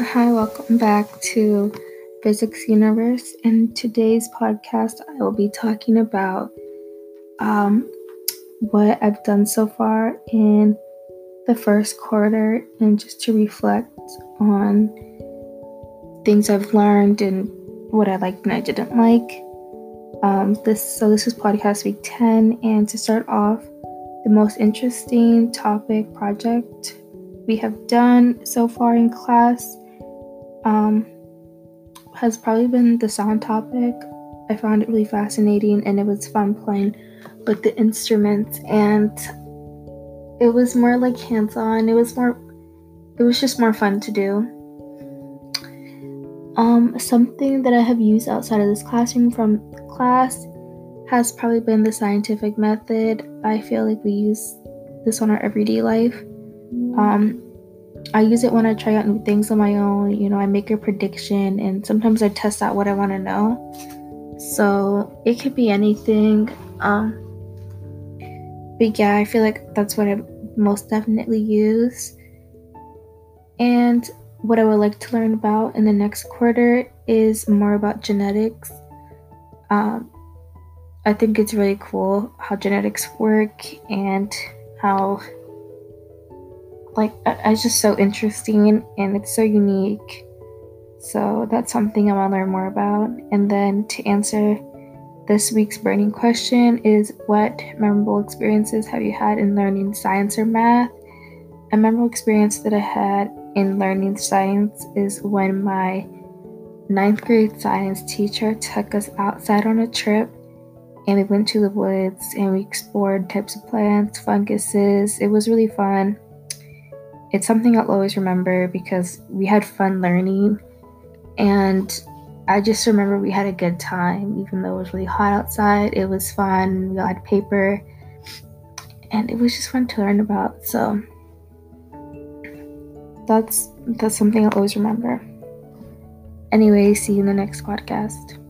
Hi, welcome back to Physics Universe. In today's podcast, I will be talking about um, what I've done so far in the first quarter and just to reflect on things I've learned and what I liked and I didn't like. Um, this so this is podcast week 10 and to start off the most interesting topic project we have done so far in class um, has probably been the sound topic. I found it really fascinating and it was fun playing with the instruments and it was more like hands on. It was more it was just more fun to do. Um, something that I have used outside of this classroom from class has probably been the scientific method. I feel like we use this on our everyday life. Um, I use it when I try out new things on my own. You know, I make a prediction and sometimes I test out what I want to know. So it could be anything. Um, but yeah, I feel like that's what I most definitely use. And what I would like to learn about in the next quarter is more about genetics. Um, I think it's really cool how genetics work and how like uh, it's just so interesting and it's so unique. So that's something I want to learn more about. And then to answer this week's burning question is what memorable experiences have you had in learning science or math? A memorable experience that I had in learning science is when my ninth grade science teacher took us outside on a trip and we went to the woods and we explored types of plants, funguses. It was really fun it's something I'll always remember because we had fun learning and I just remember we had a good time even though it was really hot outside. It was fun. We all had paper and it was just fun to learn about. So that's that's something I'll always remember. Anyway, see you in the next podcast.